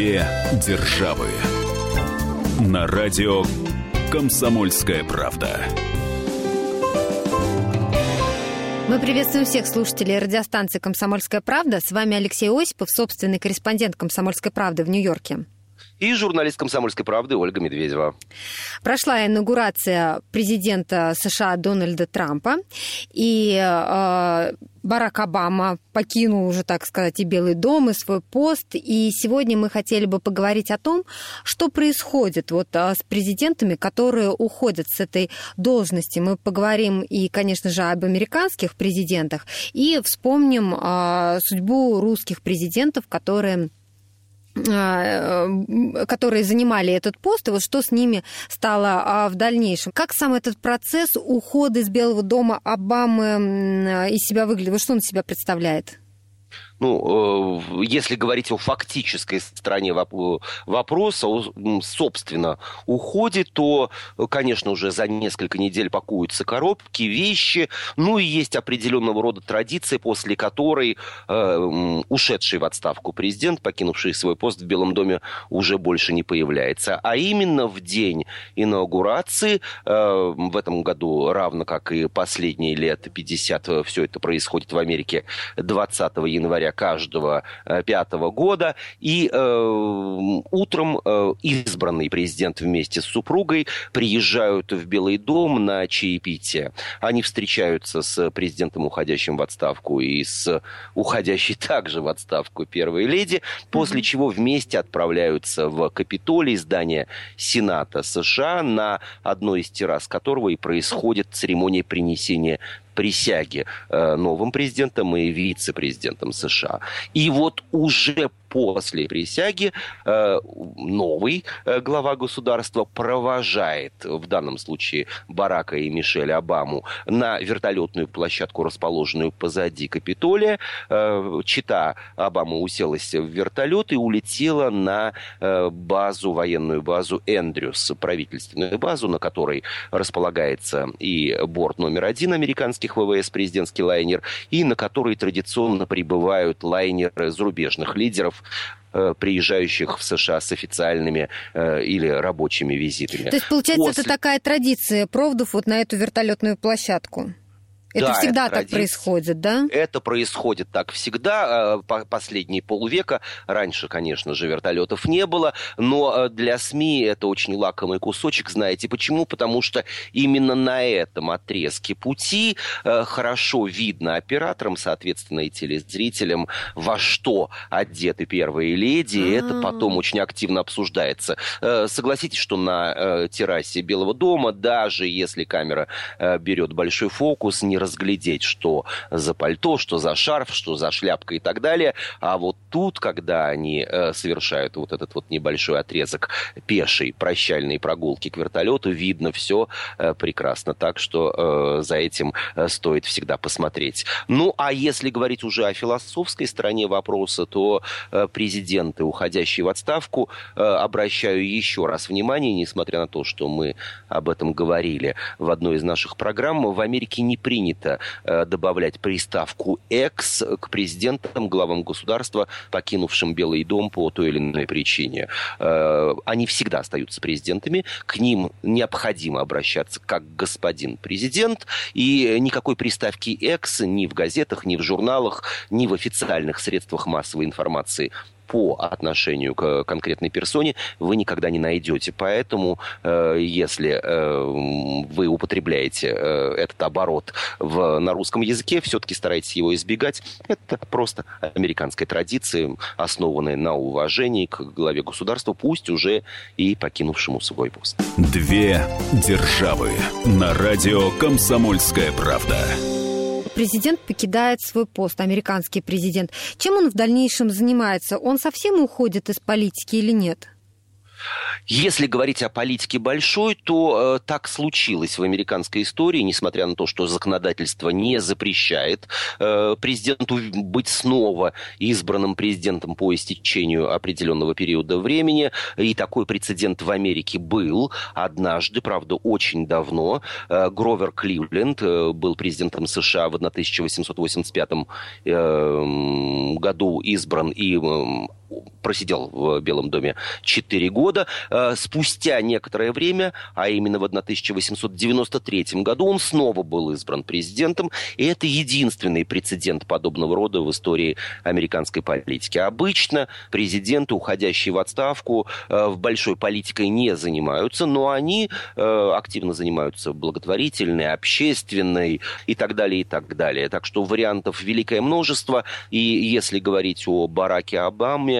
Две державы. На радио Комсомольская правда. Мы приветствуем всех слушателей радиостанции «Комсомольская правда». С вами Алексей Осипов, собственный корреспондент «Комсомольской правды» в Нью-Йорке и журналист «Комсомольской правды» Ольга Медведева. Прошла инаугурация президента США Дональда Трампа, и э, Барак Обама покинул уже, так сказать, и Белый дом, и свой пост. И сегодня мы хотели бы поговорить о том, что происходит вот а, с президентами, которые уходят с этой должности. Мы поговорим и, конечно же, об американских президентах, и вспомним а, судьбу русских президентов, которые э, которые занимали этот пост, и вот что с ними стало а, в дальнейшем. Как сам этот процесс ухода из Белого дома Обамы из себя выглядит? Вот что он себя представляет? Ну, э, если говорить о фактической стороне вопроса, собственно, уходе, то, конечно, уже за несколько недель пакуются коробки, вещи, ну и есть определенного рода традиция, после которой э, ушедший в отставку президент, покинувший свой пост в Белом доме, уже больше не появляется. А именно в день инаугурации, э, в этом году, равно как и последние лет 50, э, все это происходит в Америке 20 января каждого э, пятого года. И э, утром э, избранный президент вместе с супругой приезжают в Белый дом на чаепитие. Они встречаются с президентом, уходящим в отставку, и с уходящей также в отставку первой леди, после mm-hmm. чего вместе отправляются в Капитолий, здание Сената США, на одной из террас которого и происходит церемония принесения присяги э, новым президентом и вице-президентом США. И вот уже после присяги э, новый э, глава государства провожает, в данном случае Барака и Мишель Обаму, на вертолетную площадку, расположенную позади Капитолия. Э, Чита Обама уселась в вертолет и улетела на базу, военную базу Эндрюс, правительственную базу, на которой располагается и борт номер один американских ВВС, президентский лайнер, и на которой традиционно прибывают лайнеры зарубежных лидеров, Э, приезжающих в США с официальными э, или рабочими визитами. То есть, получается, После... это такая традиция проводов вот на эту вертолетную площадку? Это да, всегда это так традиция. происходит, да? Это происходит так всегда. Э, последние полвека. Раньше, конечно же, вертолетов не было. Но э, для СМИ это очень лакомый кусочек. Знаете почему? Потому что именно на этом отрезке пути э, хорошо видно операторам, соответственно, и телезрителям, во что одеты первые леди. И это потом очень активно обсуждается. Согласитесь, что на террасе Белого дома, даже если камера берет большой фокус, не разглядеть, что за пальто, что за шарф, что за шляпка и так далее. А вот тут, когда они э, совершают вот этот вот небольшой отрезок пешей прощальной прогулки к вертолету, видно все э, прекрасно. Так что э, за этим э, стоит всегда посмотреть. Ну, а если говорить уже о философской стороне вопроса, то э, президенты, уходящие в отставку, э, обращаю еще раз внимание, несмотря на то, что мы об этом говорили в одной из наших программ, в Америке не принято принято э, добавлять приставку «экс» к президентам, главам государства, покинувшим Белый дом по той или иной причине. Э, они всегда остаются президентами, к ним необходимо обращаться как господин президент, и никакой приставки «экс» ни в газетах, ни в журналах, ни в официальных средствах массовой информации по отношению к конкретной персоне вы никогда не найдете. Поэтому, э, если э, вы употребляете э, этот оборот в, на русском языке, все-таки старайтесь его избегать. Это просто американская традиция, основанная на уважении к главе государства, пусть уже и покинувшему свой пост. Две державы на радио «Комсомольская правда» президент покидает свой пост, американский президент. Чем он в дальнейшем занимается? Он совсем уходит из политики или нет? Если говорить о политике большой, то э, так случилось в американской истории, несмотря на то, что законодательство не запрещает э, президенту быть снова избранным президентом по истечению определенного периода времени. И такой прецедент в Америке был однажды, правда, очень давно. Э, Гровер Кливленд э, был президентом США в 1885 э, году избран и просидел в Белом доме 4 года. Спустя некоторое время, а именно в 1893 году, он снова был избран президентом, и это единственный прецедент подобного рода в истории американской политики. Обычно президенты, уходящие в отставку, в большой политикой не занимаются, но они активно занимаются благотворительной, общественной и так далее, и так далее. Так что вариантов великое множество, и если говорить о Бараке Обаме,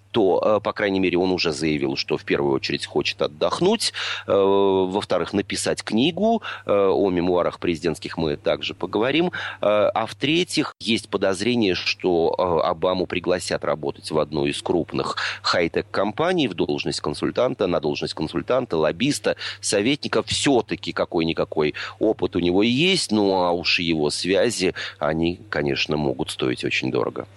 то, э, по крайней мере, он уже заявил, что в первую очередь хочет отдохнуть, э, во-вторых, написать книгу, э, о мемуарах президентских мы также поговорим, а в-третьих, есть подозрение, что Обаму пригласят работать в одну из крупных хай-тек компаний в должность консультанта, на должность консультанта, лоббиста, советника. Все-таки какой-никакой опыт у него есть, ну а уж его связи, они, конечно, могут стоить очень дорого.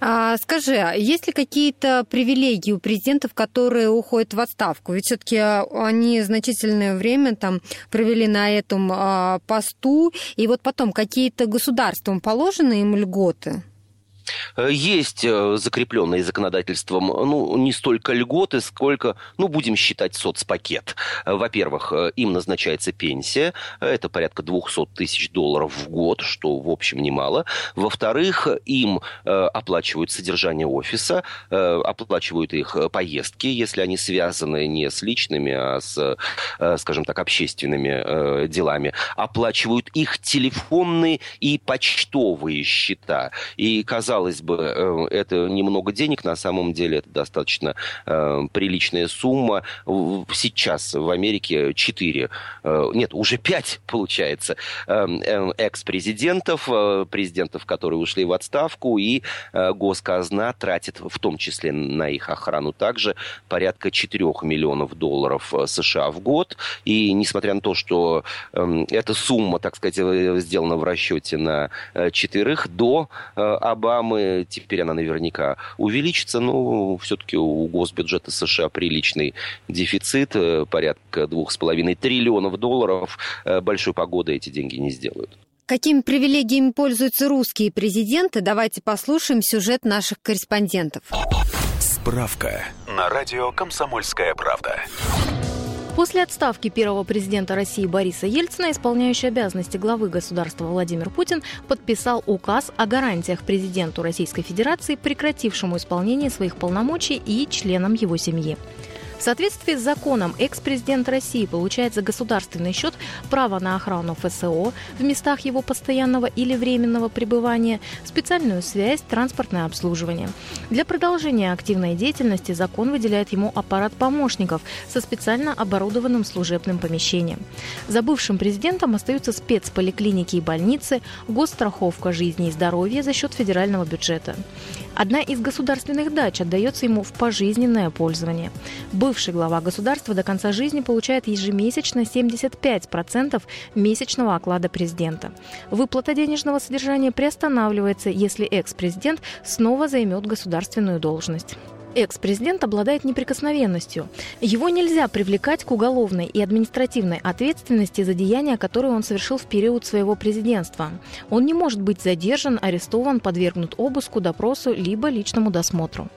А, скажи, а есть ли какие-то привилегии у президентов, которые уходят в отставку? Ведь все-таки они значительное время там провели на этом а, посту, и вот потом какие-то государством положены им льготы? Э, есть э, закрепленные законодательством, ну, не столько льготы, сколько, ну, будем считать соцпакет. Э, во-первых, им назначается пенсия, это порядка 200 тысяч долларов в год, что, в общем, немало. Во-вторых, им оплачивают содержание офиса, оплачивают их поездки, если они связаны не с личными, а с, скажем так, общественными делами. Оплачивают их телефонные и почтовые счета. И, казалось казалось бы, э, это немного денег, на самом деле это достаточно э, приличная сумма. Сейчас в Америке 4, э, нет, уже 5, получается, экс-президентов, президентов, которые ушли в отставку, и госказна тратит в том числе на их охрану также порядка 4 миллионов долларов США в год. И несмотря на то, что эта сумма, так сказать, сделана в расчете на четверых, до Обамы программы, теперь она наверняка увеличится, но все-таки у госбюджета США приличный дефицит, э, порядка 2,5 триллионов долларов. Э, большой погоды эти деньги не сделают. Какими привилегиями пользуются русские президенты? Давайте послушаем сюжет наших корреспондентов. Справка на радио «Комсомольская правда». После отставки первого президента России Бориса Ельцина, исполняющий обязанности главы государства Владимир Путин подписал указ о гарантиях президенту Российской Федерации, прекратившему исполнение своих полномочий и членам его семьи. В соответствии с законом экс-президент России получает за государственный счет право на охрану ФСО в местах его постоянного или временного пребывания, специальную связь, транспортное обслуживание. Для продолжения активной деятельности закон выделяет ему аппарат помощников со специально оборудованным служебным помещением. За бывшим президентом остаются спецполиклиники и больницы, госстраховка жизни и здоровья за счет федерального бюджета. Одна из государственных дач отдается ему в пожизненное пользование. Бывший глава государства до конца жизни получает ежемесячно 75% месячного оклада президента. Выплата денежного содержания приостанавливается, если экс-президент снова займет государственную должность экс-президент обладает неприкосновенностью. Его нельзя привлекать к уголовной и административной ответственности за деяния, которые он совершил в период своего президентства. Он не может быть задержан, арестован, подвергнут обыску, допросу либо личному досмотру.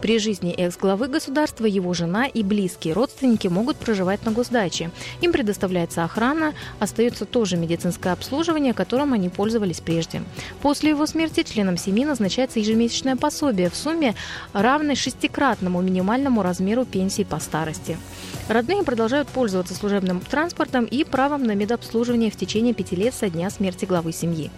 При жизни экс-главы государства его жена и близкие родственники могут проживать на госдаче. Им предоставляется охрана, остается тоже медицинское обслуживание, которым они пользовались прежде. После его смерти членам семьи назначается ежемесячное пособие в сумме равной 6 десятикратному минимальному размеру пенсии по старости. Родные продолжают пользоваться служебным транспортом и правом на медобслуживание в течение пяти лет со дня смерти главы семьи.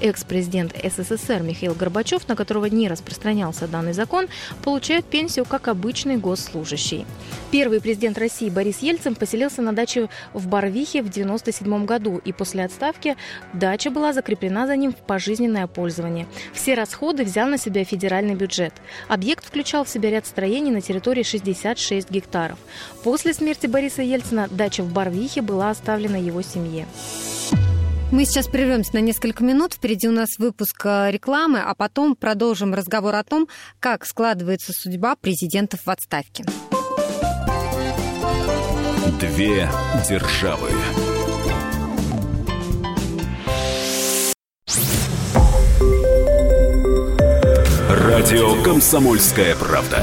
Экс-президент СССР Михаил Горбачев, на которого не распространялся данный закон, получает пенсию как обычный госслужащий. Первый президент России Борис Ельцин поселился на даче в Барвихе в 1997 году, и после отставки дача была закреплена за ним в пожизненное пользование. Все расходы взял на себя федеральный бюджет. Объект включал в себя ряд строений на территории 66 гектаров. После смерти Бориса Ельцина дача в Барвихе была оставлена его семье. Мы сейчас прервемся на несколько минут. Впереди у нас выпуск э, рекламы, а потом продолжим разговор о том, как складывается судьба президентов в отставке. Две державы. Радио «Комсомольская правда».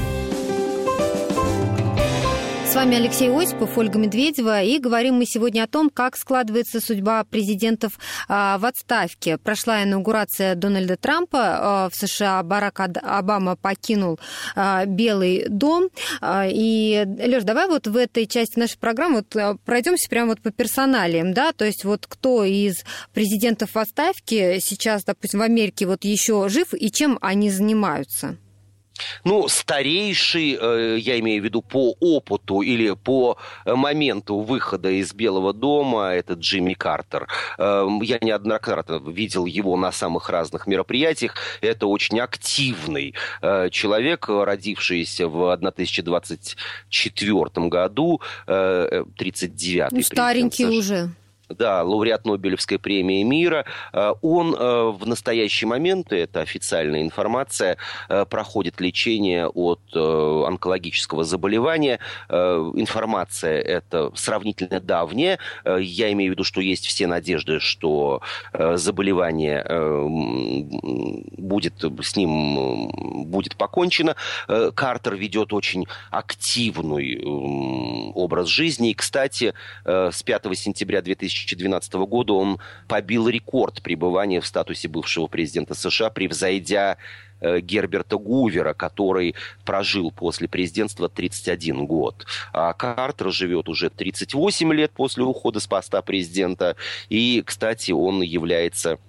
С вами Алексей Осипов, Ольга Медведева, и говорим мы сегодня о том, как складывается судьба президентов а, в отставке. Прошла инаугурация Дональда Трампа а, в США. Барак Обама покинул а, Белый дом. И, Леш, давай вот в этой части нашей программы вот пройдемся прямо вот по персоналиям, да, то есть вот кто из президентов в отставке сейчас, допустим, в Америке вот еще жив и чем они занимаются? Ну, старейший, э, я имею в виду по опыту или по э, моменту выхода из Белого дома, это Джимми Картер. Э, я неоднократно видел его на самых разных мероприятиях. Это очень активный человек, родившийся в 1024 году, 39-й. Ну, старенький уже да, лауреат Нобелевской премии мира. Э, он э, в настоящий момент, это официальная информация, э, проходит лечение от онкологического заболевания. Информация это сравнительно давняя. Я имею в виду, что есть все надежды, что заболевание будет с ним будет покончено. Картер ведет очень активный образ жизни. И, кстати, с 5 сентября 2000 2012 года он побил рекорд пребывания в статусе бывшего президента США, превзойдя э, Герберта Гувера, который прожил после президентства 31 год. А Картер живет уже 38 лет после ухода с поста президента. И, кстати, он является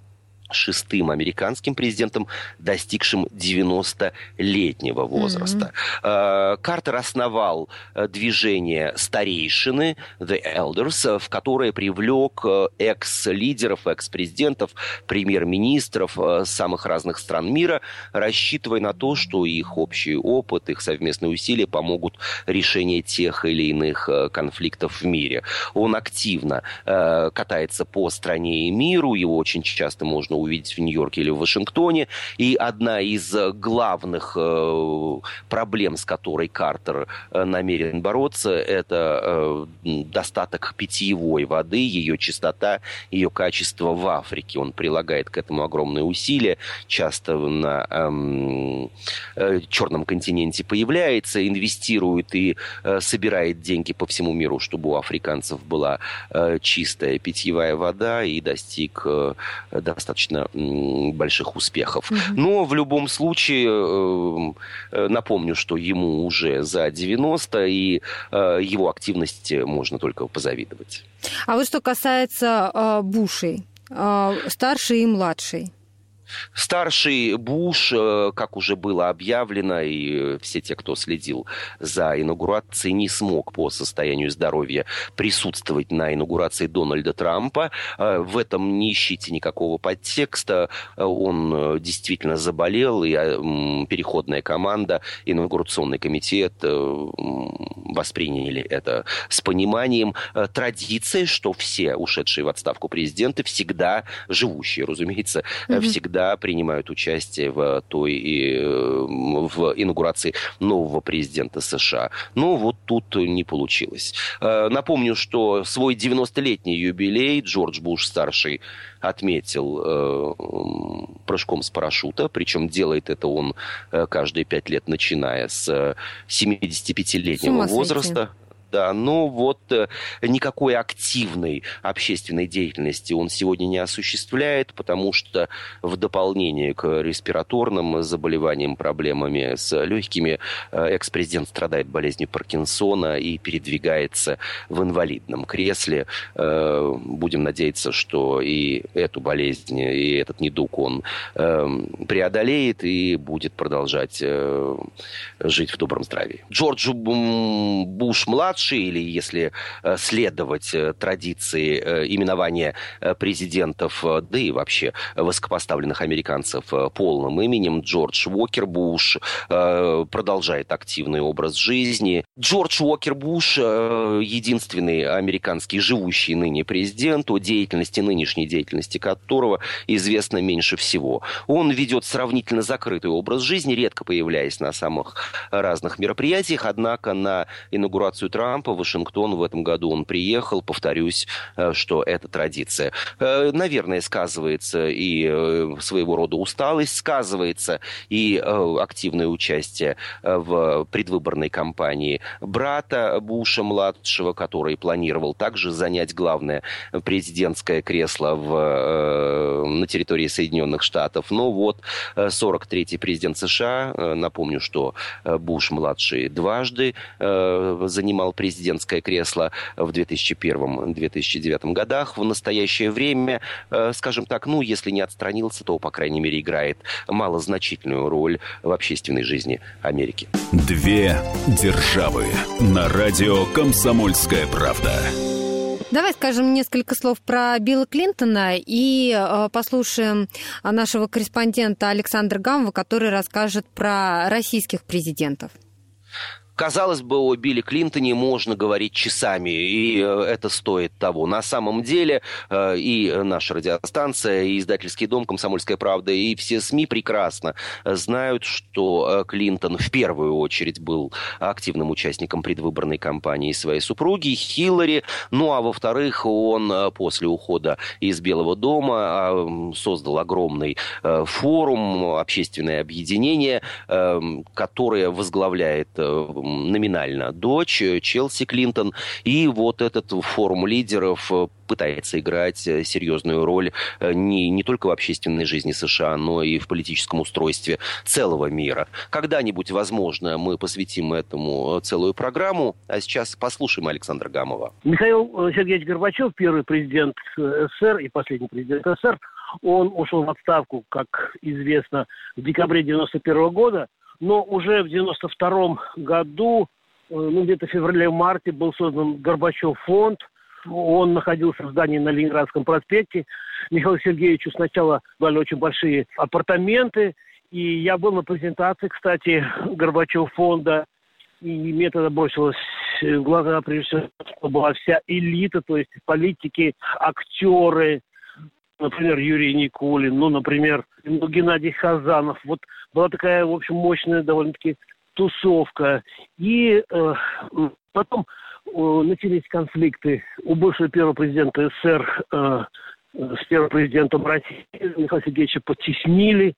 шестым американским президентом, достигшим 90-летнего возраста. Mm-hmm. Картер основал э, движение старейшины, The Elders, в которое привлек э, экс-лидеров, экс-президентов, премьер-министров самых разных стран мира, рассчитывая на то, что их общий опыт, их совместные усилия помогут решению тех или иных конфликтов в мире. Он активно катается по стране и миру, его очень часто можно увидеть в Нью-Йорке или в Вашингтоне. И одна из э, главных э, проблем, с которой Картер э, намерен бороться, это достаток питьевой воды, ее чистота, ее качество в Африке. Он прилагает к этому огромные усилия, часто на эм, Черном континенте появляется, инвестирует и собирает деньги по всему миру, чтобы у африканцев была чистая питьевая вода и достиг э, достаточно достаточно больших успехов. Угу. Но в любом случае, э, э, напомню, что ему уже за 90, и э, его активности можно только позавидовать. А вот что касается Бушей, старший и младший. Старший Буш, э, как уже было объявлено, и все те, кто следил за инаугурацией, не смог по состоянию здоровья присутствовать на инаугурации Дональда Трампа. Э, в этом не ищите никакого подтекста. Э, он действительно заболел, и переходная команда, инаугурационный комитет восприняли это с пониманием. Традиция, что все ушедшие в отставку президенты всегда, живущие, разумеется, mm-hmm. всегда всегда принимают участие в той в инаугурации нового президента США. Но вот тут не получилось. Э, напомню, что свой 90-летний юбилей Джордж Буш-старший отметил э, прыжком с парашюта, причем делает это он э, каждые пять лет, начиная с 75-летнего возраста да, но вот э, никакой активной общественной деятельности он сегодня не осуществляет, потому что в дополнение к респираторным заболеваниям, проблемами с легкими, э, экс-президент страдает болезнью Паркинсона и передвигается в инвалидном кресле. Э, будем надеяться, что и эту болезнь, и этот недуг он преодолеет и будет продолжать жить в добром здравии. Джордж Буш-младший Буш-младший, или если следовать традиции именования президентов, да и вообще высокопоставленных американцев полным именем, Джордж Уокер Буш продолжает активный образ жизни. Джордж Уокер Буш единственный американский живущий ныне президент, о деятельности, нынешней деятельности которого известно меньше всего. Он ведет сравнительно закрытый образ жизни, редко появляясь на самых разных мероприятиях, однако на инаугурацию Трампа в Вашингтон в этом году он приехал, повторюсь, э, что это традиция. Э, наверное, сказывается и э, своего рода усталость, сказывается и активное участие в предвыборной кампании брата Буша-младшего, который планировал также занять главное президентское кресло в, на территории Соединенных Штатов. Но вот 43-й президент США, напомню, что Буш-младший дважды занимал президентское кресло в 2001-2009 годах. В настоящее время, скажем так, ну, если не отстранился, то, по крайней мере, играет малозначительную роль в общественной жизни Америки. Две державы на радио «Комсомольская правда». Давай скажем несколько слов про Билла Клинтона и э, послушаем нашего корреспондента Александра Гамова, который расскажет про российских президентов. Казалось бы, о Билли Клинтоне можно говорить часами, и э, это стоит того. На самом деле э, и наша радиостанция, и издательский дом «Комсомольская правда», и все СМИ прекрасно знают, что э, Клинтон в первую очередь был активным участником предвыборной кампании своей супруги Хиллари, ну а во-вторых, он после ухода из Белого дома а, создал огромный форум, общественное объединение, которое возглавляет номинально дочь э, Челси Клинтон. И вот этот форум лидеров э, пытается играть э, серьезную роль не, не только в общественной жизни США, но и в политическом устройстве целого мира. Когда-нибудь, возможно, мы посвятим этому целую программу. А сейчас послушаем Александра Гамова. Михаил Сергеевич Горбачев, первый президент СССР и последний президент СССР, он ушел в отставку, как известно, в декабре 91 года но уже в 92 году, э, ну, где-то в феврале-марте был создан Горбачев фонд, он находился в здании на Ленинградском проспекте. Михаилу Сергеевичу сначала дали очень большие апартаменты, и я был на презентации, кстати, Горбачев фонда, и мне тогда бросилось в глаза, прежде всего, что была вся элита, то есть политики, актеры, например, Юрий Никулин, ну, например, ну, Геннадий Хазанов. Вот была такая, в общем, мощная довольно-таки тусовка. И э, потом э, начались конфликты у бывшего первого президента СССР э, с первым президентом России. Михаила Сергеевича потеснили.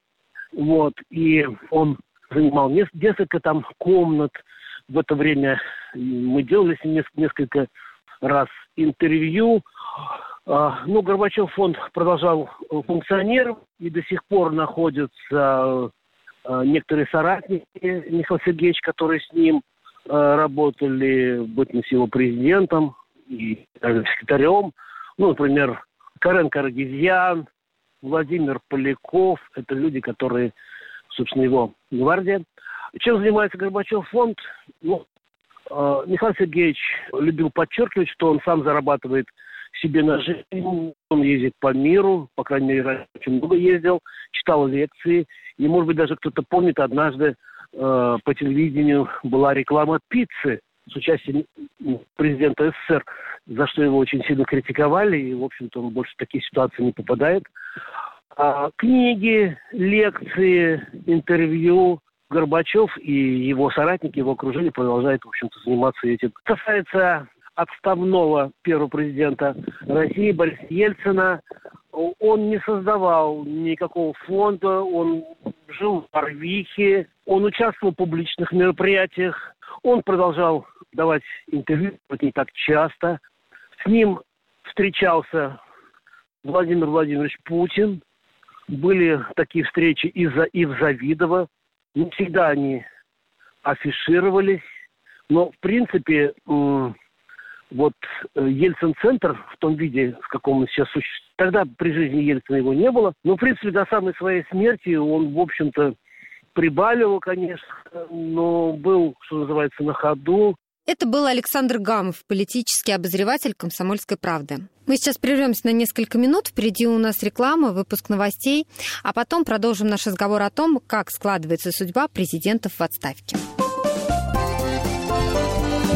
Вот, и он занимал несколько там комнат. В это время мы делали с ним несколько раз интервью. А, ну, Горбачев фонд продолжал э, функционировать, и до сих пор находятся э, некоторые соратники Михаила Сергеевича, которые с ним э, работали, быть его президентом и даже секретарем. Ну, например, Карен Карагизьян, Владимир Поляков. Это люди, которые, собственно, его гвардия. Чем занимается Горбачев фонд? Ну, Михаил Сергеевич любил подчеркивать, что он сам зарабатывает себе на жизнь. Он ездит по миру, по крайней мере, очень много ездил, читал лекции. И, может быть, даже кто-то помнит, однажды э, по телевидению была реклама пиццы с участием президента СССР, за что его очень сильно критиковали, и, в общем-то, он больше в такие ситуации не попадает. А, книги, лекции, интервью, Горбачев и его соратники, его окружение продолжают, в общем-то, заниматься этим. Касается отставного первого президента России Бориса Ельцина. Он не создавал никакого фонда, он жил в Барвихе, он участвовал в публичных мероприятиях, он продолжал давать интервью, хоть не так часто. С ним встречался Владимир Владимирович Путин. Были такие встречи и, за, и в Завидово. Не всегда они афишировались. Но, в принципе, вот э, Ельцин-центр в том виде, в каком он сейчас существует, тогда при жизни Ельцина его не было, но, в принципе, до самой своей смерти он, в общем-то, прибавил, конечно, но был, что называется, на ходу. Это был Александр Гамов, политический обозреватель «Комсомольской правды». Мы сейчас прервемся на несколько минут. Впереди у нас реклама, выпуск новостей, а потом продолжим наш разговор о том, как складывается судьба президентов в отставке.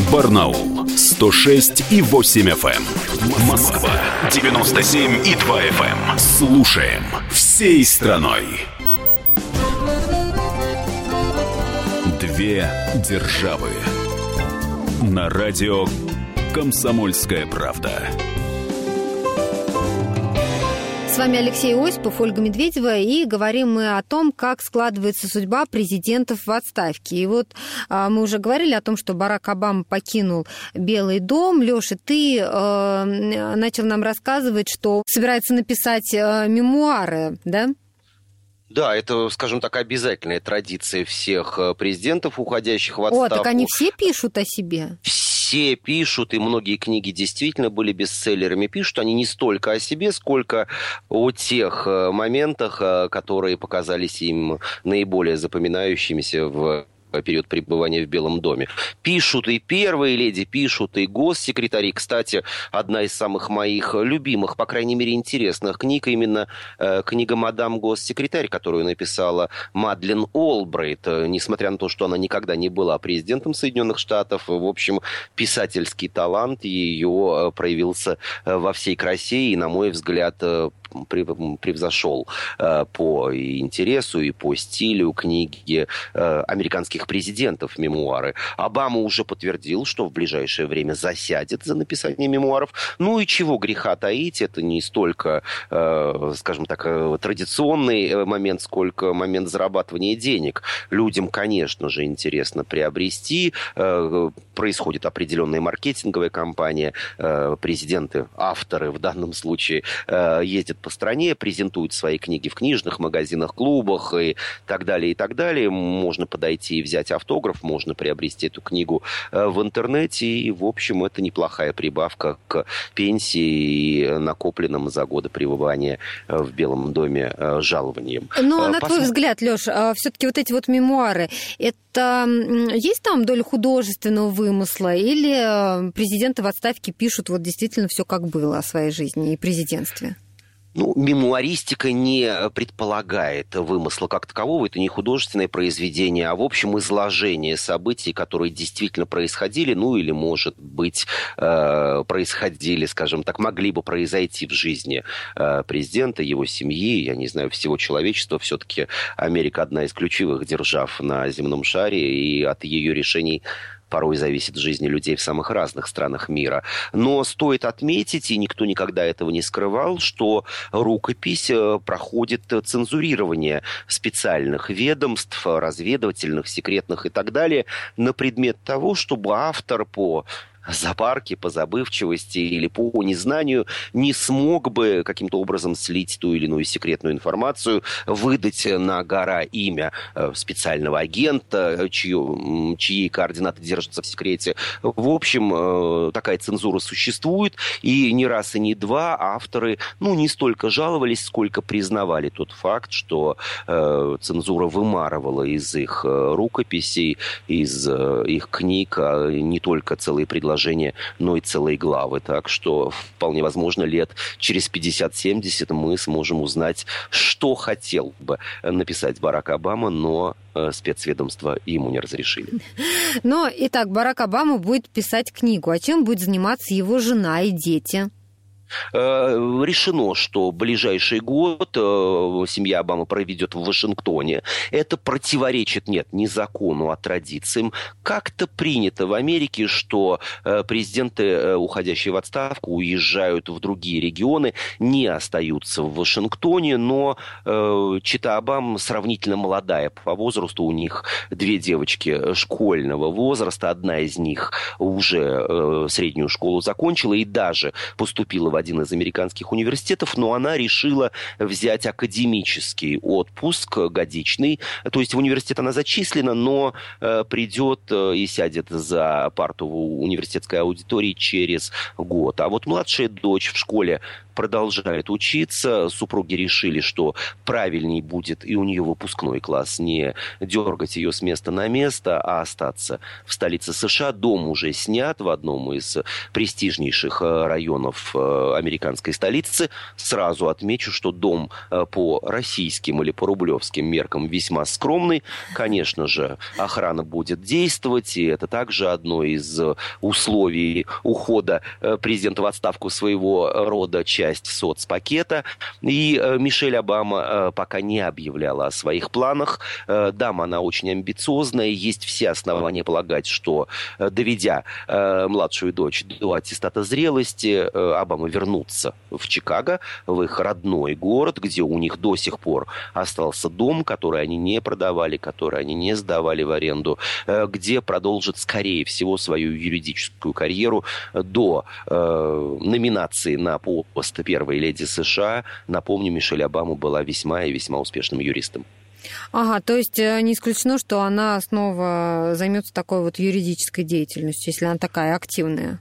Эм. Барнаул 106 и 8 FM. Эм. Москва 97 и 2 FM. Слушаем всей страной. Две державы. На радио «Комсомольская правда». С вами Алексей Осипов, Ольга Медведева, и говорим мы о том, как складывается судьба президентов в отставке. И вот а, мы уже говорили о том, что Барак Обама покинул Белый дом. Леша, ты а, начал нам рассказывать, что собирается написать а, мемуары, да? Да, это, скажем так, обязательная традиция всех э, президентов, уходящих в отставку. О, так они все пишут о себе. Все пишут, и многие книги действительно были бестселлерами. Пишут они не столько о себе, сколько о тех э, моментах, э, которые показались им наиболее запоминающимися в период пребывания в Белом доме. Пишут и первые леди, пишут и госсекретари. Кстати, одна из самых моих любимых, по крайней мере, интересных книг, именно э, книга «Мадам госсекретарь», которую написала Мадлен Олбрайт. Э, несмотря на то, что она никогда не была президентом Соединенных Штатов, в общем, писательский талант ее э, проявился э, во всей красе и, на мой взгляд, превзошел по интересу и по стилю книги э, американских президентов мемуары. Обама уже подтвердил, что в ближайшее время засядет за написание мемуаров. Ну и чего греха таить, это не столько, э, скажем так, традиционный момент, сколько момент зарабатывания денег. Людям, конечно же, интересно приобрести. Происходит определенная маркетинговая кампания. Президенты, авторы в данном случае ездят по стране, презентуют свои книги в книжных магазинах, клубах и так далее, и так далее. Можно подойти и взять автограф, можно приобрести эту книгу э, в интернете. И, в общем, это неплохая прибавка к пенсии и накопленным за годы пребывания э, в Белом доме э, жалованием. Но, на Пос... твой взгляд, Леш, а все-таки вот эти вот мемуары, это есть там доля художественного вымысла или президенты в отставке пишут вот действительно все как было о своей жизни и президентстве? Ну, мемуаристика не предполагает вымысла как такового, это не художественное произведение, а, в общем, изложение событий, которые действительно происходили, ну, или, может быть, э, происходили, скажем так, могли бы произойти в жизни э, президента, его семьи, я не знаю, всего человечества. Все-таки Америка одна из ключевых держав на земном шаре, и от ее решений порой зависит жизни людей в самых разных странах мира. Но стоит отметить, и никто никогда этого не скрывал, что рукопись э, проходит цензурирование специальных ведомств, разведывательных, секретных и так далее на предмет того, чтобы автор по запарки, по забывчивости или по незнанию не смог бы каким-то образом слить ту или иную секретную информацию, выдать на гора имя э, специального агента, чьи, чьи координаты держатся в секрете. В общем, э, такая цензура существует, и не раз и не два авторы, ну, не столько жаловались, сколько признавали тот факт, что э, цензура вымарывала из их э, рукописей, из э, их книг э, не только целые предложения, предложения, но и целые главы. Так что вполне возможно лет через 50-70 мы сможем узнать, что хотел бы написать Барак Обама, но э, спецведомства ему не разрешили. Но, итак, Барак Обама будет писать книгу. А чем будет заниматься его жена и дети? Э, решено, что ближайший год э, семья Обама проведет в Вашингтоне. Это противоречит, нет, не закону, а традициям. Как-то принято в Америке, что э, президенты, уходящие в отставку, уезжают в другие регионы, не остаются в Вашингтоне, но Чита Обам сравнительно молодая по возрасту. У них две девочки школьного возраста. Одна из них уже среднюю школу закончила и даже поступила в один из американских университетов, но она решила взять академический отпуск годичный. То есть в университет она зачислена, но э, придет э, и сядет за парту в университетской аудитории через год. А вот младшая дочь в школе продолжает учиться. Супруги решили, что правильней будет и у нее выпускной класс не дергать ее с места на место, а остаться в столице США. Дом уже снят в одном из престижнейших э, районов э, американской столицы. Сразу отмечу, что дом э, по российским или по рублевским меркам весьма скромный. Конечно же, охрана будет действовать, и это также одно из условий ухода президента в отставку своего рода часть часть соцпакета. И э, Мишель Обама э, пока не объявляла о своих планах. Э, дама, она очень амбициозная. Есть все основания полагать, что, доведя младшую дочь до аттестата зрелости, Обама вернутся в Чикаго, в их родной город, где у них до сих пор остался дом, который они не продавали, который они не сдавали в аренду, где продолжат, скорее всего, свою юридическую карьеру до номинации на пост первой леди США. Напомню, Мишель Обама была весьма и весьма успешным юристом. Ага, то есть э, не исключено, что она снова займется такой вот юридической деятельностью, если она такая активная.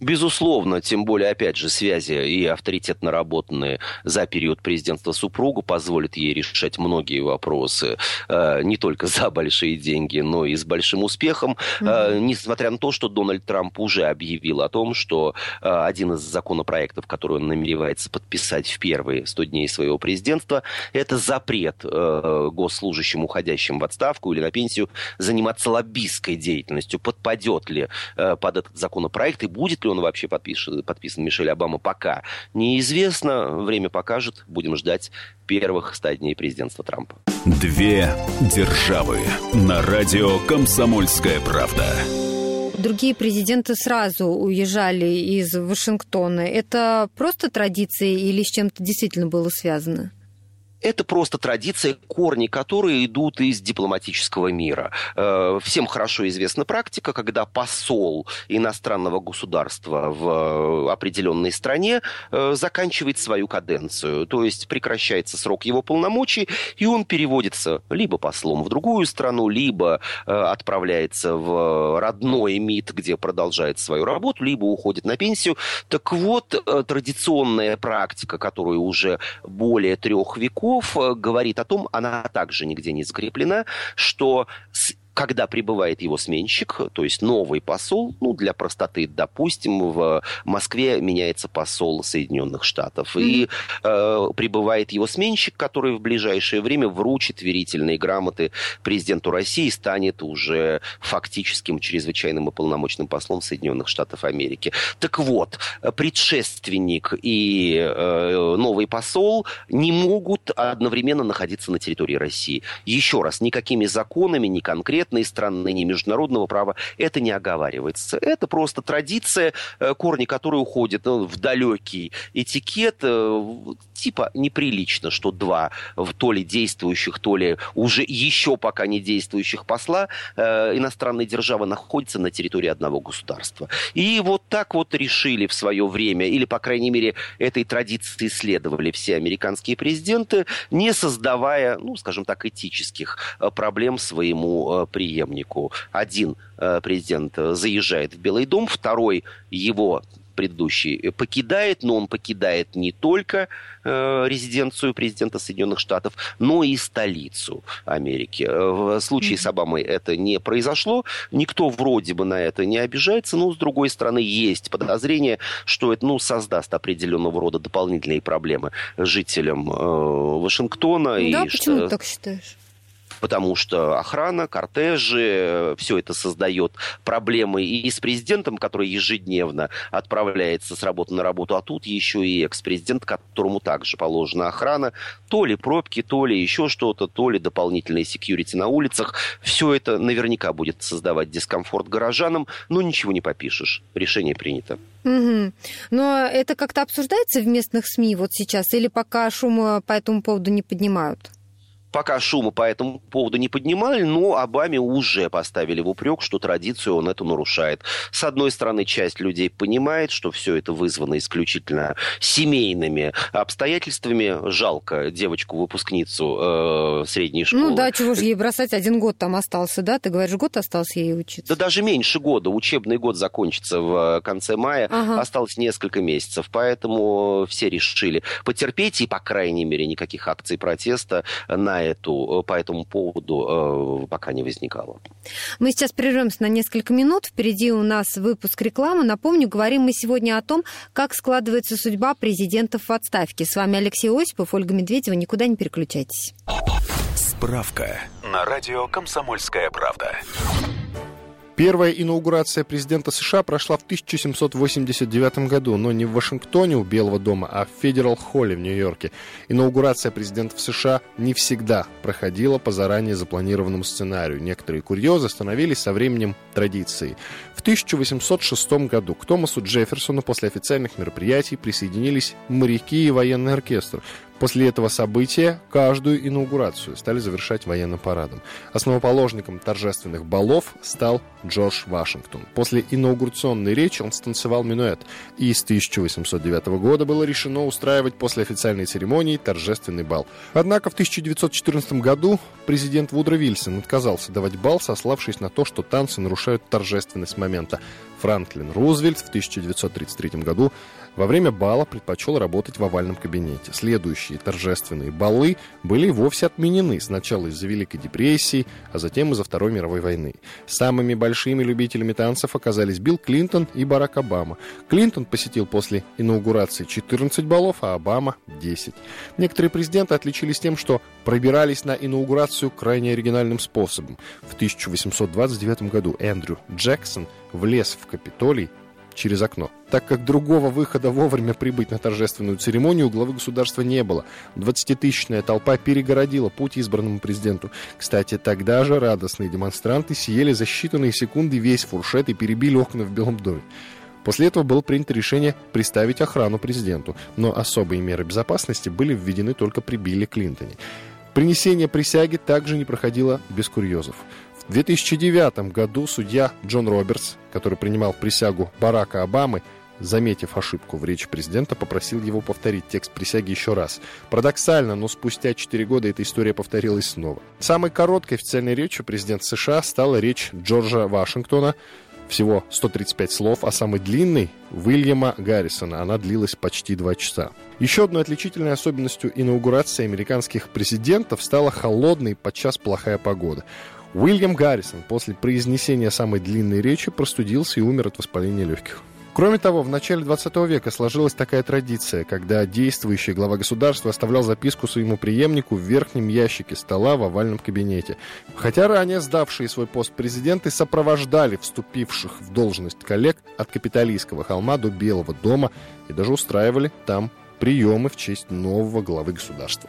Безусловно, тем более, опять же, связи и авторитет наработанные за период президентства супругу позволят ей решать многие вопросы, э, не только за большие деньги, но и с большим успехом, mm-hmm. несмотря на то, что Дональд Трамп уже объявил о том, что э, один из законопроектов, который он намеревается подписать в первые 100 дней своего президентства, это запрет госслужащим, уходящим в отставку или на пенсию, заниматься лоббистской деятельностью. Подпадет ли под этот законопроект и будет ли он вообще подписан, подписан Мишель Обама, пока неизвестно. Время покажет. Будем ждать первых ста дней президентства Трампа. Две державы на радио «Комсомольская правда». Другие президенты сразу уезжали из Вашингтона. Это просто традиция или с чем-то действительно было связано? Это просто традиция, корни которой идут из дипломатического мира. Э, всем хорошо известна практика, когда посол иностранного государства в определенной стране э, заканчивает свою каденцию, то есть прекращается срок его полномочий, и он переводится либо послом в другую страну, либо э, отправляется в родной МИД, где продолжает свою работу, либо уходит на пенсию. Так вот, традиционная практика, которую уже более трех веков Песков э, говорит о том, она также нигде не закреплена, что когда прибывает его сменщик, то есть новый посол, ну, для простоты, допустим, в Москве меняется посол Соединенных Штатов, mm-hmm. и э, прибывает его сменщик, который в ближайшее время вручит верительные грамоты президенту России и станет уже фактическим чрезвычайным и полномочным послом Соединенных Штатов Америки. Так вот, предшественник и э, новый посол не могут одновременно находиться на территории России. Еще раз, никакими законами, ни конкретно конкретной страны, ни международного права это не оговаривается. Это просто традиция, э, корни которой уходят ну, в далекий этикет. Э, типа неприлично, что два то ли действующих, то ли уже еще пока не действующих посла э, иностранной державы находятся на территории одного государства. И вот так вот решили в свое время, или, по крайней мере, этой традиции следовали все американские президенты, не создавая, ну, скажем так, этических проблем своему преемнику. Один э, президент заезжает в Белый дом, второй его предыдущий покидает, но он покидает не только э, резиденцию президента Соединенных Штатов, но и столицу Америки. В случае с Обамой это не произошло, никто вроде бы на это не обижается, но с другой стороны есть подозрение, что это ну, создаст определенного рода дополнительные проблемы жителям э, Вашингтона. Да, и почему что... ты так считаешь? Потому что охрана, кортежи, все это создает проблемы и с президентом, который ежедневно отправляется с работы на работу, а тут еще и экс-президент, которому также положена охрана, то ли пробки, то ли еще что-то, то ли дополнительные секьюрити на улицах. Все это наверняка будет создавать дискомфорт горожанам, но ничего не попишешь. Решение принято. Угу. Но это как-то обсуждается в местных СМИ вот сейчас, или пока шума по этому поводу не поднимают? Пока шума по этому поводу не поднимали, но Обаме уже поставили в упрек, что традицию он эту нарушает. С одной стороны, часть людей понимает, что все это вызвано исключительно семейными обстоятельствами. Жалко девочку-выпускницу э, средней школы. Ну да, чего же ей бросать, один год там остался, да? Ты говоришь, год остался ей учиться? Да даже меньше года. Учебный год закончится в конце мая. Ага. Осталось несколько месяцев. Поэтому все решили потерпеть и, по крайней мере, никаких акций протеста на эту, по этому поводу э, пока не возникало. Мы сейчас прервемся на несколько минут. Впереди у нас выпуск рекламы. Напомню, говорим мы сегодня о том, как складывается судьба президентов в отставке. С вами Алексей Осипов, Ольга Медведева. Никуда не переключайтесь. Справка на радио «Комсомольская правда». Первая инаугурация президента США прошла в 1789 году, но не в Вашингтоне у Белого дома, а в Федерал-холле в Нью-Йорке. Инаугурация президентов США не всегда проходила по заранее запланированному сценарию. Некоторые курьезы становились со временем традицией. В 1806 году к Томасу Джефферсону после официальных мероприятий присоединились моряки и военный оркестр. После этого события каждую инаугурацию стали завершать военным парадом. Основоположником торжественных балов стал Джордж Вашингтон. После инаугурационной речи он станцевал минуэт, и с 1809 года было решено устраивать после официальной церемонии торжественный бал. Однако в 1914 году президент Вудро Вильсон отказался давать бал, сославшись на то, что танцы нарушают торжественность момента. Франклин Рузвельт в 1933 году во время бала предпочел работать в овальном кабинете. Следующие торжественные балы были вовсе отменены сначала из-за Великой депрессии, а затем из-за Второй мировой войны. Самыми большими любителями танцев оказались Билл Клинтон и Барак Обама. Клинтон посетил после инаугурации 14 баллов, а Обама — 10. Некоторые президенты отличились тем, что пробирались на инаугурацию крайне оригинальным способом. В 1829 году Эндрю Джексон влез в Капитолий через окно. Так как другого выхода вовремя прибыть на торжественную церемонию у главы государства не было. Двадцатитысячная толпа перегородила путь избранному президенту. Кстати, тогда же радостные демонстранты съели за считанные секунды весь фуршет и перебили окна в Белом доме. После этого было принято решение приставить охрану президенту, но особые меры безопасности были введены только при Билли Клинтоне. Принесение присяги также не проходило без курьезов. В 2009 году судья Джон Робертс, который принимал присягу Барака Обамы, заметив ошибку в речи президента, попросил его повторить текст присяги еще раз. Парадоксально, но спустя 4 года эта история повторилась снова. Самой короткой официальной речью президента США стала речь Джорджа Вашингтона, всего 135 слов, а самой длинной — Уильяма Гаррисона. Она длилась почти два часа. Еще одной отличительной особенностью инаугурации американских президентов стала холодная и подчас плохая погода. Уильям Гаррисон после произнесения самой длинной речи простудился и умер от воспаления легких. Кроме того, в начале 20 века сложилась такая традиция, когда действующий глава государства оставлял записку своему преемнику в верхнем ящике стола в овальном кабинете. Хотя ранее сдавшие свой пост президенты сопровождали вступивших в должность коллег от Капитолийского холма до Белого дома и даже устраивали там приемы в честь нового главы государства.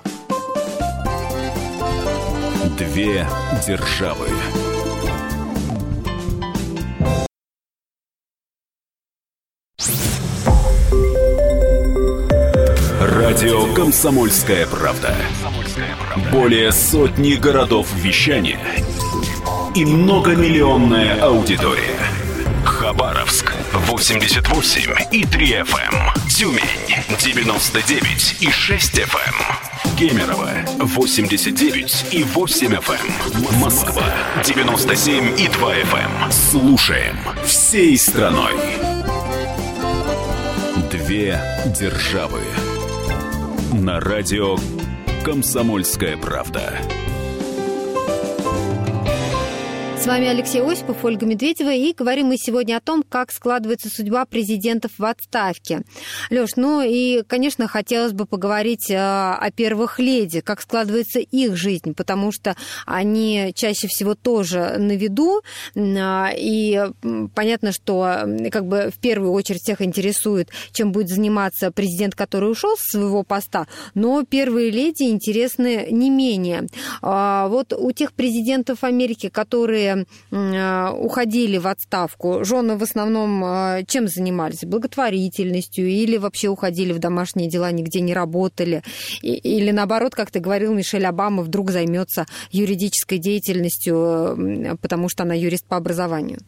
Две державы. Радио Комсомольская правда". Более сотни городов вещания и многомиллионная аудитория. Хабаровск 88 и 3 FM. Тюмень 99 и 6 FM. Кемерово 89 и 8 FM. Эм. Москва 97 и 2 FM. Эм. Слушаем всей страной. Две державы. На радио Комсомольская правда. С вами Алексей Осипов, Ольга Медведева, и говорим мы сегодня о том, как складывается судьба президентов в отставке. Леш, ну и, конечно, хотелось бы поговорить э, о первых леди, как складывается их жизнь, потому что они чаще всего тоже на виду, и понятно, что как бы в первую очередь всех интересует, чем будет заниматься президент, который ушел с своего поста, но первые леди интересны не менее. А вот у тех президентов Америки, которые Э, уходили в отставку, жены в основном э, чем занимались? Благотворительностью или вообще уходили в домашние дела, нигде не работали? Или наоборот, как ты говорил, Мишель Обама вдруг займется юридической деятельностью, потому что она юрист по образованию?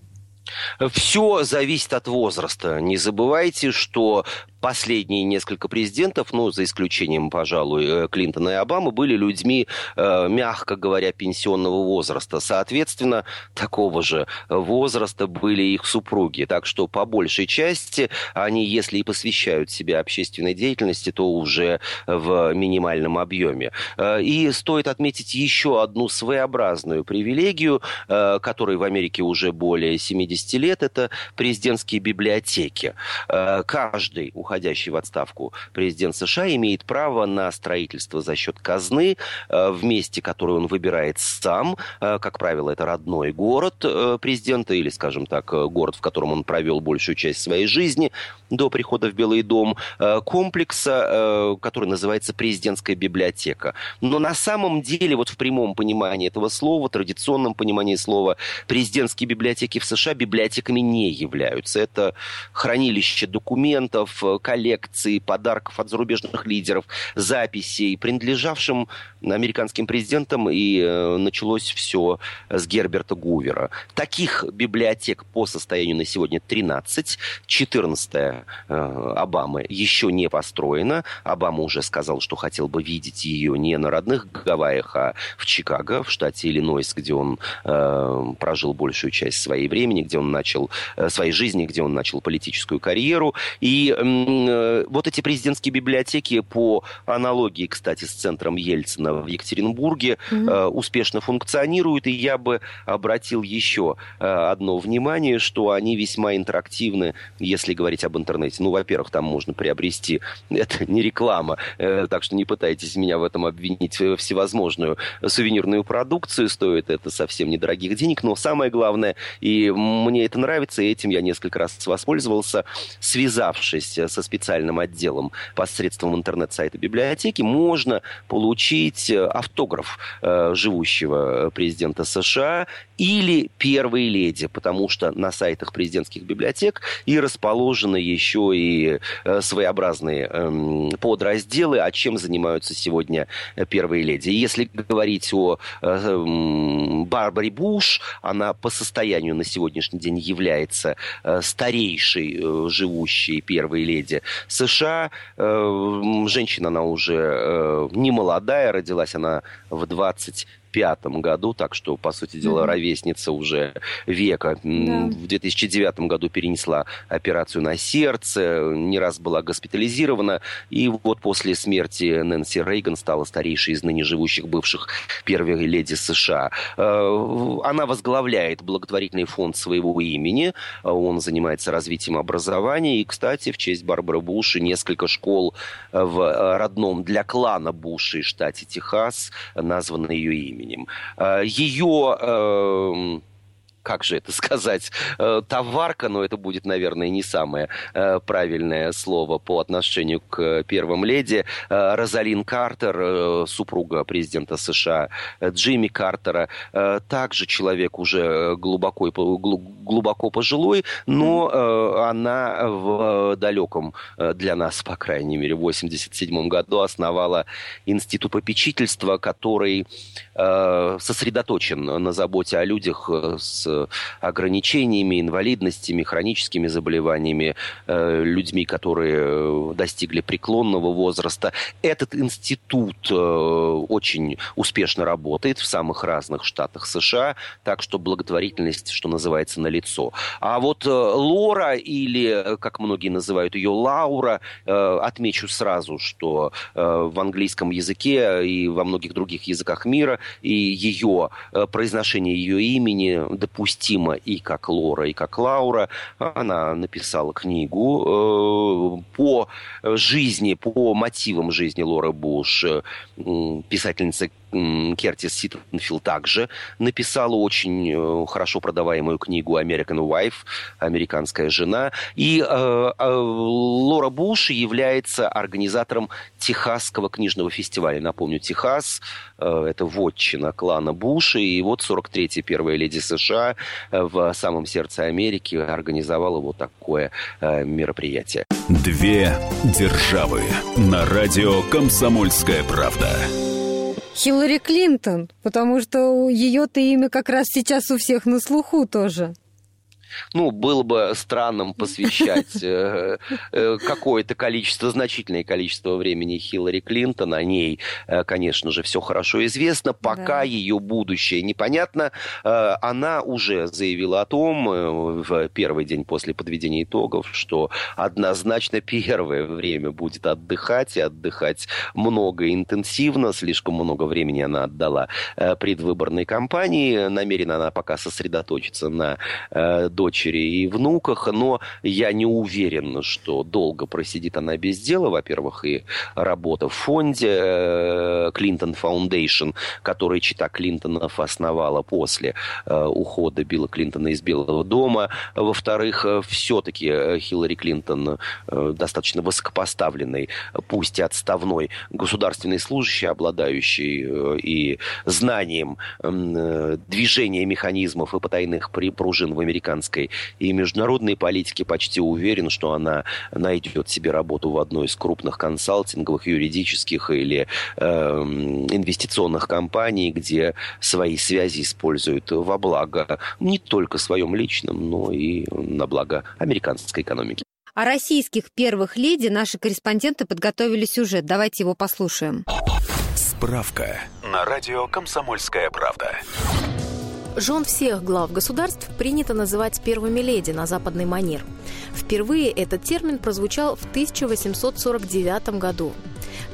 Все зависит от возраста. Не забывайте, что последние несколько президентов, ну, за исключением, пожалуй, э, Клинтона и Обамы, были людьми, э, мягко говоря, пенсионного возраста. Соответственно, такого же возраста были их супруги. Так что, по большей части, они, если и посвящают себя общественной деятельности, то уже в минимальном объеме. Э, и стоит отметить еще одну своеобразную привилегию, которой в Америке уже более 70 лет, это президентские библиотеки. Каждый уходящий уходящий в отставку президент США имеет право на строительство за счет казны э, в месте, которое он выбирает сам. Э, как правило, это родной город э, президента или, скажем так, город, в котором он провел большую часть своей жизни до прихода в Белый дом, комплекса, который называется президентская библиотека. Но на самом деле, вот в прямом понимании этого слова, традиционном понимании слова, президентские библиотеки в США библиотеками не являются. Это хранилище документов, коллекции подарков от зарубежных лидеров, записей, принадлежавшим американским президентам, и э, началось все с Герберта Гувера. Таких библиотек по состоянию на сегодня 13. 14 э, Обамы еще не построена. Обама уже сказал, что хотел бы видеть ее не на родных Гавайях, а в Чикаго, в штате Иллинойс, где он э, прожил большую часть своей времени, где он начал э, своей жизни, где он начал политическую карьеру. И вот эти президентские библиотеки по аналогии, кстати, с центром Ельцина в Екатеринбурге mm-hmm. э, успешно функционируют, и я бы обратил еще э, одно внимание, что они весьма интерактивны, если говорить об интернете. Ну, во-первых, там можно приобрести, это не реклама, э, так что не пытайтесь меня в этом обвинить, э, всевозможную сувенирную продукцию, стоит это совсем недорогих денег, но самое главное, и мне это нравится, и этим я несколько раз воспользовался, связавшись со специальным отделом посредством интернет-сайта библиотеки, можно получить э, автограф э, живущего президента США или первой леди, потому что на сайтах президентских библиотек и расположены еще и э, своеобразные э, подразделы, о чем занимаются сегодня первые леди. Если говорить о э, Барбаре Буш, она по состоянию на сегодняшний день является старейшей живущей первой леди США. Э, женщина она уже э, не молодая, родилась она в 20 2005 году, так что, по сути дела, mm-hmm. ровесница уже века. Да. В 2009 году перенесла операцию на сердце, не раз была госпитализирована, и вот после смерти Нэнси Рейган стала старейшей из ныне живущих бывших первой леди США. Э, она возглавляет благотворительный фонд своего имени, он занимается развитием образования, и, кстати, в честь Барбары Буш несколько школ в родном для клана Буши штате Техас названы ее именем именем. Э, Ее как же это сказать, э, товарка, но это будет, наверное, не самое э, правильное слово по отношению к первым леди. Э, Розалин Картер, супруга президента США Джимми Картера, также человек уже глубоко, глубоко пожилой, но она в далеком для нас, по крайней мере, в 87 году основала институт попечительства, который сосредоточен на заботе о людях с с ограничениями, инвалидностями, хроническими заболеваниями, людьми, которые достигли преклонного возраста. Этот институт очень успешно работает в самых разных штатах США, так что благотворительность, что называется, на лицо. А вот Лора или, как многие называют ее, Лаура, отмечу сразу, что в английском языке и во многих других языках мира, и ее э, произношение ее имени допустимо и как Лора, и как Лаура. Она написала книгу э, по жизни, по мотивам жизни Лоры Буш, э, писательница Кертис Ситенфилд также написала очень э, хорошо продаваемую книгу «American Wife», «Американская жена». И э, э, Лора Буш является организатором Техасского книжного фестиваля. Напомню, Техас э, – это вотчина клана Буша. И вот 43-я первая леди США э, в самом сердце Америки организовала вот такое э, мероприятие. Две державы на радио «Комсомольская правда». Хиллари Клинтон, потому что ее-то имя как раз сейчас у всех на слуху тоже ну, было бы странным посвящать э, э, какое-то количество, значительное количество времени Хиллари Клинтон. О ней, э, конечно же, все хорошо известно. Пока да. ее будущее непонятно. Она уже заявила о том в первый день после подведения итогов, что однозначно первое время будет отдыхать, и отдыхать много и интенсивно. Слишком много времени она отдала предвыборной кампании. Намерена она пока сосредоточиться на дочери и внуках, но я не уверен, что долго просидит она без дела. Во-первых, и работа в фонде Clinton Foundation, который чита Клинтонов основала после э, ухода Билла Клинтона из Белого дома. Во-вторых, э, все-таки э, Хиллари Клинтон достаточно высокопоставленный, пусть и отставной государственный служащий, обладающий и знанием движения механизмов и потайных пружин в американской американской и международной политики почти уверен, что она найдет себе работу в одной из крупных консалтинговых, юридических или э, инвестиционных компаний, где свои связи используют во благо не только своем личном, но и на благо американской экономики. О российских первых леди наши корреспонденты подготовили сюжет. Давайте его послушаем. Справка на радио «Комсомольская правда». Жен всех глав государств принято называть первыми леди на западный манер. Впервые этот термин прозвучал в 1849 году.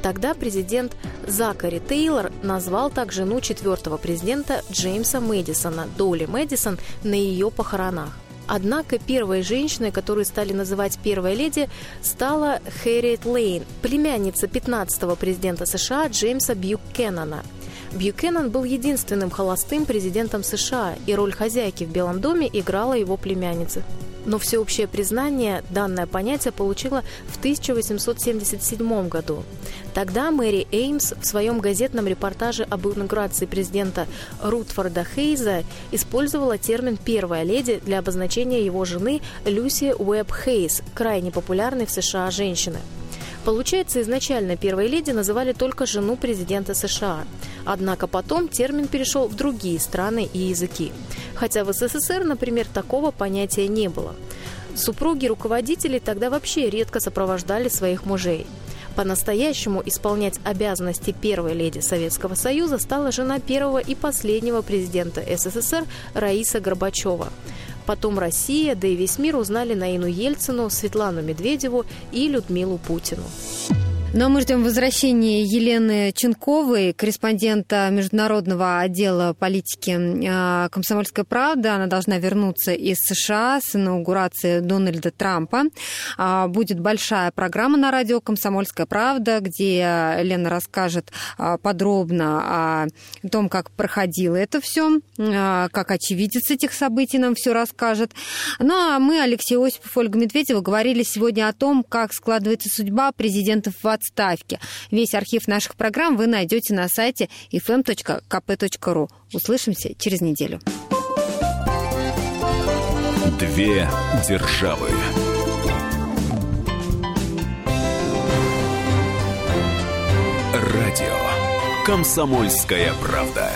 Тогда президент Закари Тейлор назвал так жену четвертого президента Джеймса Мэдисона, Долли Мэдисон, на ее похоронах. Однако первой женщиной, которую стали называть первой леди, стала Хэрриет Лейн, племянница 15-го президента США Джеймса Бьюкеннона – Бьюкеннон был единственным холостым президентом США, и роль хозяйки в Белом доме играла его племянница. Но всеобщее признание данное понятие получило в 1877 году. Тогда Мэри Эймс в своем газетном репортаже об инаугурации президента Рутфорда Хейза использовала термин «первая леди» для обозначения его жены Люси Уэбб Хейз, крайне популярной в США женщины. Получается, изначально первой леди называли только жену президента США. Однако потом термин перешел в другие страны и языки. Хотя в СССР, например, такого понятия не было. Супруги руководителей тогда вообще редко сопровождали своих мужей. По-настоящему исполнять обязанности первой леди Советского Союза стала жена первого и последнего президента СССР Раиса Горбачева. Потом Россия, да и весь мир узнали Наину Ельцину, Светлану Медведеву и Людмилу Путину. Но мы ждем возвращения Елены Ченковой, корреспондента Международного отдела политики а, «Комсомольская правда». Она должна вернуться из США с инаугурации Дональда Трампа. А, будет большая программа на радио «Комсомольская правда», где Лена расскажет а, подробно о том, как проходило это все, как очевидец этих событий нам все расскажет. Ну а мы, Алексей Осипов, Ольга Медведева, говорили сегодня о том, как складывается судьба президентов в отставке. Весь архив наших программ вы найдете на сайте fm.kp.ru. Услышимся через неделю. Две державы. Радио. Комсомольская правда.